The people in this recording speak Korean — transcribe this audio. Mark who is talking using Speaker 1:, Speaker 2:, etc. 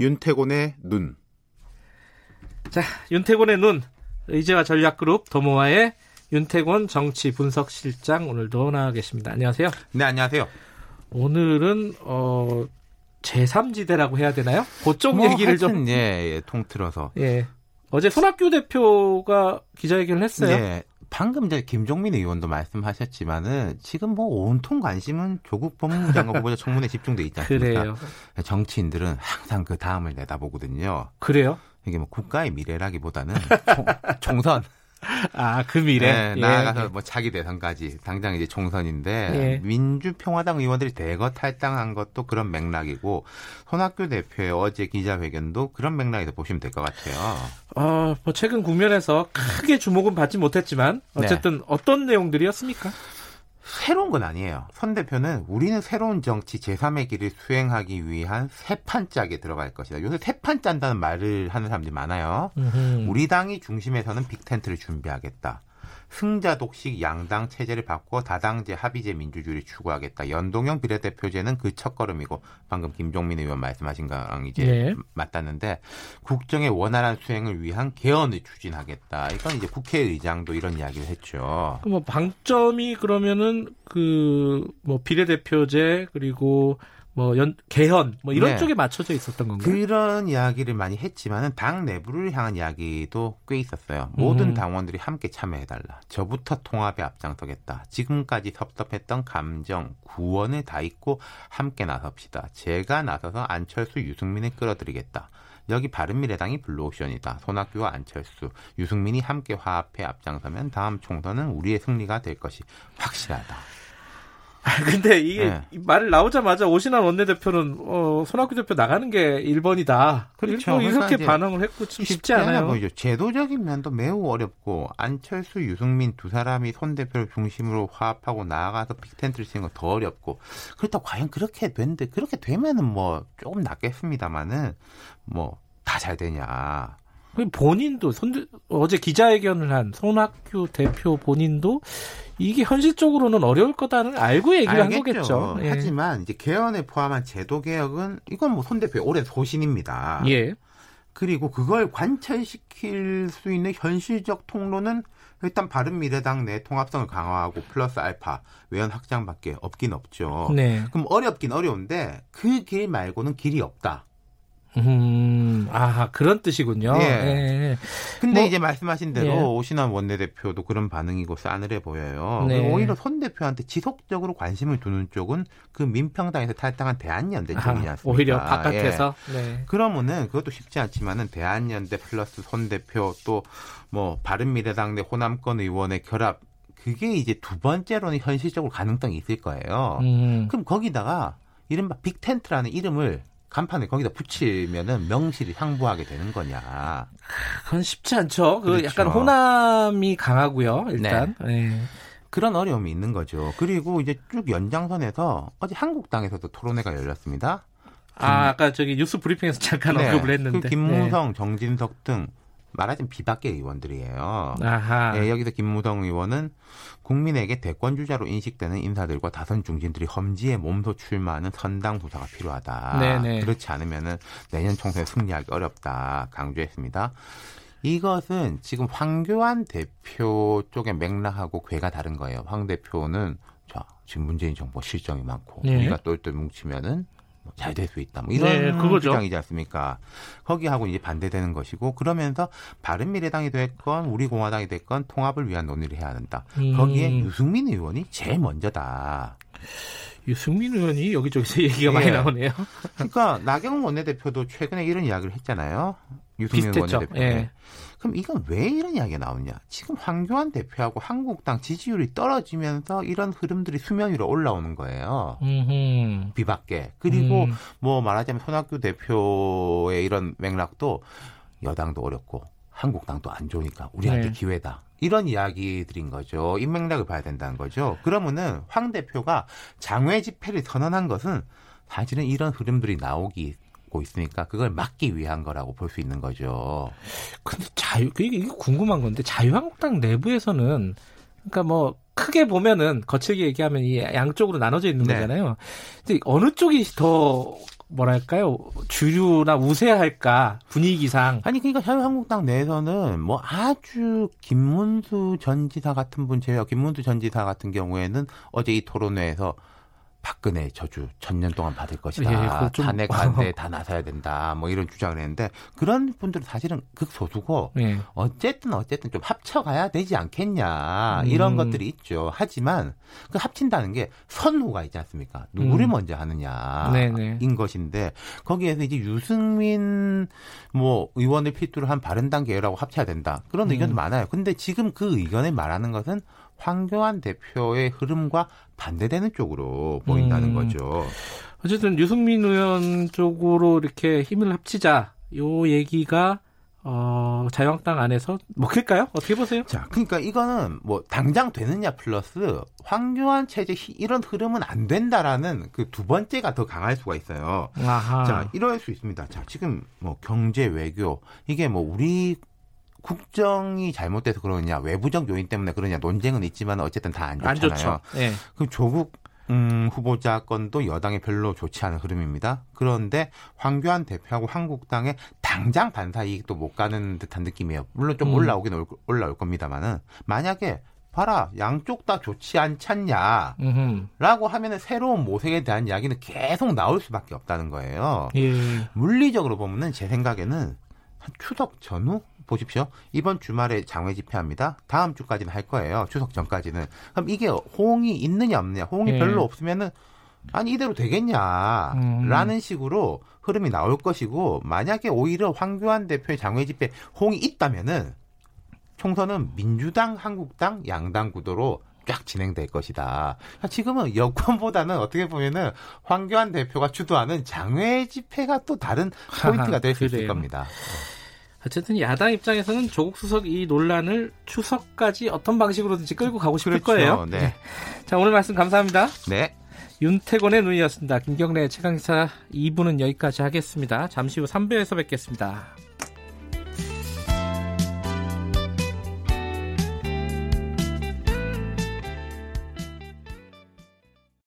Speaker 1: 윤태곤의 눈.
Speaker 2: 자, 윤태곤의 눈. 의제와 전략그룹 도모와의 윤태곤 정치 분석 실장 오늘도 나와 계십니다. 안녕하세요.
Speaker 1: 네, 안녕하세요.
Speaker 2: 오늘은 어 제3지대라고 해야 되나요? 그쪽
Speaker 1: 뭐
Speaker 2: 얘기를
Speaker 1: 하여튼,
Speaker 2: 좀
Speaker 1: 예, 예, 통틀어서.
Speaker 2: 예. 어제 손학규 대표가 기자회견을 했어요.
Speaker 1: 네. 방금 이제 김종민 의원도 말씀하셨지만은 지금 뭐 온통 관심은 조국 법무부 장관 후보자 청문회 집중돼 있지 않습니까?
Speaker 2: 그래요.
Speaker 1: 정치인들은 항상 그 다음을 내다보거든요.
Speaker 2: 그래요?
Speaker 1: 이게 뭐 국가의 미래라기보다는 총, 선
Speaker 2: 아, 그 미래.
Speaker 1: 네,
Speaker 2: 예.
Speaker 1: 나아가서 뭐 차기 대선까지 당장 이제 총선인데
Speaker 2: 예.
Speaker 1: 민주평화당 의원들이 대거 탈당한 것도 그런 맥락이고 손학규 대표의 어제 기자회견도 그런 맥락에서 보시면 될 것 같아요.
Speaker 2: 어, 뭐 최근 국면에서 크게 주목은 받지 못했지만 어쨌든 어떤 내용들이었습니까?
Speaker 1: 새로운 건 아니에요. 선 대표는 우리는 새로운 정치 제3의 길을 수행하기 위한 새판 짝에 들어갈 것이다. 요새 새판 짠다는 말을 하는 사람들이 많아요.
Speaker 2: 음흠.
Speaker 1: 우리 당이 중심에서는 빅텐트를 준비하겠다. 승자 독식 양당 체제를 바꿔 다당제 합의제 민주주의를 추구하겠다. 연동형 비례대표제는 그 첫걸음이고 방금 김종민 의원 말씀하신 거랑 이제
Speaker 2: 예.
Speaker 1: 맞닿는데 국정의 원활한 수행을 위한 개헌을 추진하겠다. 이건 이제 국회의장도 이런 이야기를 했죠.
Speaker 2: 그뭐 방점이 그러면은 그 뭐 비례대표제 그리고 뭐 연, 개헌 뭐 이런
Speaker 1: 네.
Speaker 2: 쪽에 맞춰져 있었던 건가요?
Speaker 1: 그런 이야기를 많이 했지만은 당 내부를 향한 이야기도 꽤 있었어요. 모든
Speaker 2: 음.
Speaker 1: 당원들이 함께 참여해달라. 저부터 통합에 앞장서겠다. 지금까지 섭섭했던 감정, 구원을 다 잊고 함께 나섭시다. 제가 나서서 안철수, 유승민을 끌어들이겠다. 여기 바른미래당이 블루오션이다. 손학규와 안철수, 유승민이 함께 화합해 앞장서면 다음 총선은 우리의 승리가 될 것이 확실하다.
Speaker 2: 아, 근데 이게
Speaker 1: 네.
Speaker 2: 이 말을 나오자마자 오신환 원내대표는 어, 손학규 대표 나가는 게 1번이다.
Speaker 1: 그렇죠.
Speaker 2: 뭐 이렇게
Speaker 1: 그러니까 이제
Speaker 2: 반응을 했고 좀 쉽지 않아요.
Speaker 1: 보이죠. 제도적인 면도 매우 어렵고 안철수, 유승민 두 사람이 손 대표를 중심으로 화합하고 나아가서 빅텐트를 치는 건더 어렵고 그렇다고 과연 그렇게 된데 그렇게 되면은 뭐 조금 낫겠습니다만은 뭐 다 잘 되냐.
Speaker 2: 그 본인도 손 어제 기자회견을 한 손학규 대표 본인도 이게 현실적으로는 어려울 거다는 알고 얘기를 한 거겠죠. 예.
Speaker 1: 하지만 이제 개헌에 포함한 제도 개혁은 이건 뭐 손 대표의 오랜 소신입니다.
Speaker 2: 예.
Speaker 1: 그리고 그걸 관철시킬 수 있는 현실적 통로는 일단 바른미래당 내 통합성을 강화하고 플러스 알파 외연 확장밖에 없긴 없죠.
Speaker 2: 네.
Speaker 1: 그럼 어렵긴 어려운데 그 길 말고는 길이 없다.
Speaker 2: 음, 아, 그런 뜻이군요.
Speaker 1: 예.
Speaker 2: 예.
Speaker 1: 근데
Speaker 2: 뭐,
Speaker 1: 이제 말씀하신 대로
Speaker 2: 예.
Speaker 1: 오신환 원내대표도 그런 반응이고 싸늘해 보여요.
Speaker 2: 네.
Speaker 1: 오히려 손 대표한테 지속적으로 관심을 두는 쪽은 그 민평당에서 탈당한 대한연대 쪽이지
Speaker 2: 아,
Speaker 1: 않습니까?
Speaker 2: 오히려 바깥에서.
Speaker 1: 예.
Speaker 2: 네.
Speaker 1: 그러면은 그것도 쉽지 않지만은 대한연대 플러스 손 대표 또 뭐 바른미래당 내 호남권 의원의 결합 그게 이제 두 번째로는 현실적으로 가능성이 있을 거예요.
Speaker 2: 음.
Speaker 1: 그럼 거기다가 이른바 빅텐트라는 이름을 간판에 거기다 붙이면은 명실이 상부하게 되는 거냐.
Speaker 2: 그건 쉽지 않죠. 그
Speaker 1: 그렇죠.
Speaker 2: 약간 호남이 강하고요. 일단. 예.
Speaker 1: 그런 어려움이 있는 거죠. 그리고 이제 쭉 연장선에서 어제 한국당에서도 토론회가 열렸습니다.
Speaker 2: 아, 아까 저기 뉴스 브리핑에서 잠깐
Speaker 1: 네.
Speaker 2: 언급을 했는데.
Speaker 1: 그 김무성, 정진석 등 말하자면 비박계 의원들이에요.
Speaker 2: 네. 아하.
Speaker 1: 예, 여기서 김무성 의원은 국민에게 대권 주자로 인식되는 인사들과 다선 중진들이 험지에 몸소 출마하는 선당 부사가 필요하다.
Speaker 2: 네네.
Speaker 1: 그렇지 않으면은 내년 총선에 승리하기 어렵다 강조했습니다. 이것은 지금 황교안 대표 쪽의 맥락하고 궤가 다른 거예요. 황 대표는 자, 지금 문재인 정부 실정이 많고
Speaker 2: 네.
Speaker 1: 우리가 똘똘 뭉치면은 뭐 잘 될 수 있다. 뭐 이런
Speaker 2: 네.
Speaker 1: 주장이지 않습니까? 거기하고 이제 반대되는 것이고 그러면서 바른미래당이 됐건 우리공화당이 됐건 통합을 위한 논의를 해야 한다.
Speaker 2: 음.
Speaker 1: 거기에 유승민 의원이 제일 먼저다.
Speaker 2: 유승민 의원이 여기저기서 얘기가
Speaker 1: 예.
Speaker 2: 많이 나오네요.
Speaker 1: 그러니까 나경원 원내대표도 최근에 이런 이야기를 했잖아요. 유승민. 원내대표.
Speaker 2: 예.
Speaker 1: 그럼 이건 왜 이런 이야기가 나오냐? 지금 황교안 대표하고 한국당 지지율이 떨어지면서 이런 흐름들이 수면 위로 올라오는 거예요.
Speaker 2: 음흠.
Speaker 1: 비박계. 그리고
Speaker 2: 음.
Speaker 1: 뭐 말하자면 손학규 대표의 이런 맥락도 여당도 어렵고 한국당도 안 좋으니까 우리한테
Speaker 2: 네.
Speaker 1: 기회다. 이런 이야기들인 거죠. 이 맥락을 봐야 된다는 거죠. 그러면은 황 대표가 장외 집회를 선언한 것은 사실은 이런 흐름들이 나오 고 있으니까 그걸 막기 위한 거라고 볼 수 있는 거죠.
Speaker 2: 근데 자유 이게, 이게 궁금한 건데 자유한국당 내부에서는 그러니까 뭐 크게 보면은 거칠게 얘기하면 이 양쪽으로 나눠져 있는
Speaker 1: 네.
Speaker 2: 거잖아요. 근데 어느 쪽이 더 뭐랄까요 주류나 우세할까 분위기상
Speaker 1: 아니 그러니까 자유한국당 내에서는 뭐 아주 김문수 전 지사 같은 분 제외 김문수 전 지사 같은 경우에는 어제 이 토론회에서 박근혜 저주 천년 동안 받을 것이다. 예, 좀... 탄핵 반대에 다 나서야 된다. 뭐 이런 주장을 했는데 그런 분들은 사실은 극소수고 예. 어쨌든 어쨌든 좀 합쳐가야 되지 않겠냐 이런 음. 것들이 있죠. 하지만 그 합친다는 게 선후가 있지 않습니까? 누구를 음. 먼저 하느냐인 네네. 것인데 거기에서 이제 유승민 뭐 의원을 필두로 한 바른당 계열하고 합쳐야 된다. 그런 음. 의견도 많아요. 근데 지금 그 의견을 말하는 것은 황교안 대표의 흐름과 반대되는 쪽으로 보인다는 음. 거죠.
Speaker 2: 어쨌든 유승민 의원 쪽으로 이렇게 힘을 합치자 요 얘기가 어, 자유한국당 안에서 먹힐까요? 어떻게 보세요?
Speaker 1: 자, 그러니까 이거는 뭐 당장 되느냐 플러스 황교안 체제 이런 흐름은 안 된다라는 그 두 번째가 더 강할 수가 있어요. 아하. 자, 이럴 수 있습니다. 자, 지금 뭐 경제 외교 이게 뭐 우리 국정이 잘못돼서 그러느냐 외부적 요인 때문에 그러냐 논쟁은 있지만 어쨌든 다 안 좋잖아요. 안 네. 그럼 조국 음, 후보자 건도 여당에 별로 좋지 않은 흐름입니다. 그런데 황교안 대표하고 한국당에 당장 반사 이익도 못 가는 듯한 느낌이에요. 물론 좀 음. 올라오긴 올, 올라올 겁니다만은 만약에 봐라 양쪽 다 좋지 않잖냐 라고 하면은 새로운 모색에 대한 이야기는 계속 나올 수밖에 없다는 거예요. 예. 물리적으로 보면은 제 생각에는 한 추석 전후 보십시오. 이번 주말에 장외 집회합니다. 다음 주까지는 할 거예요. 추석 전까지는. 그럼 이게 호응이 있느냐 없느냐. 호응이 예. 별로 없으면은 아니 이대로 되겠냐라는 음. 식으로 흐름이 나올 것이고 만약에 오히려 황교안 대표의 장외 집회 호응이 있다면은 총선은 민주당, 한국당, 양당 구도로 쫙 진행될 것이다. 지금은 여권보다는 어떻게 보면은 황교안 대표가 주도하는 장외 집회가 또 다른 포인트가 될 수 있을 겁니다.
Speaker 2: 어쨌든 야당 입장에서는 조국 수석 이 논란을 추석까지 어떤 방식으로든지 끌고 가고 싶을 그렇죠. 거예요. 네. 네. 자 오늘 말씀 감사합니다.
Speaker 1: 네.
Speaker 2: 윤태곤의 눈이었습니다. 김경래 최강기사 2부는 여기까지 하겠습니다. 잠시 후 3부에서 뵙겠습니다.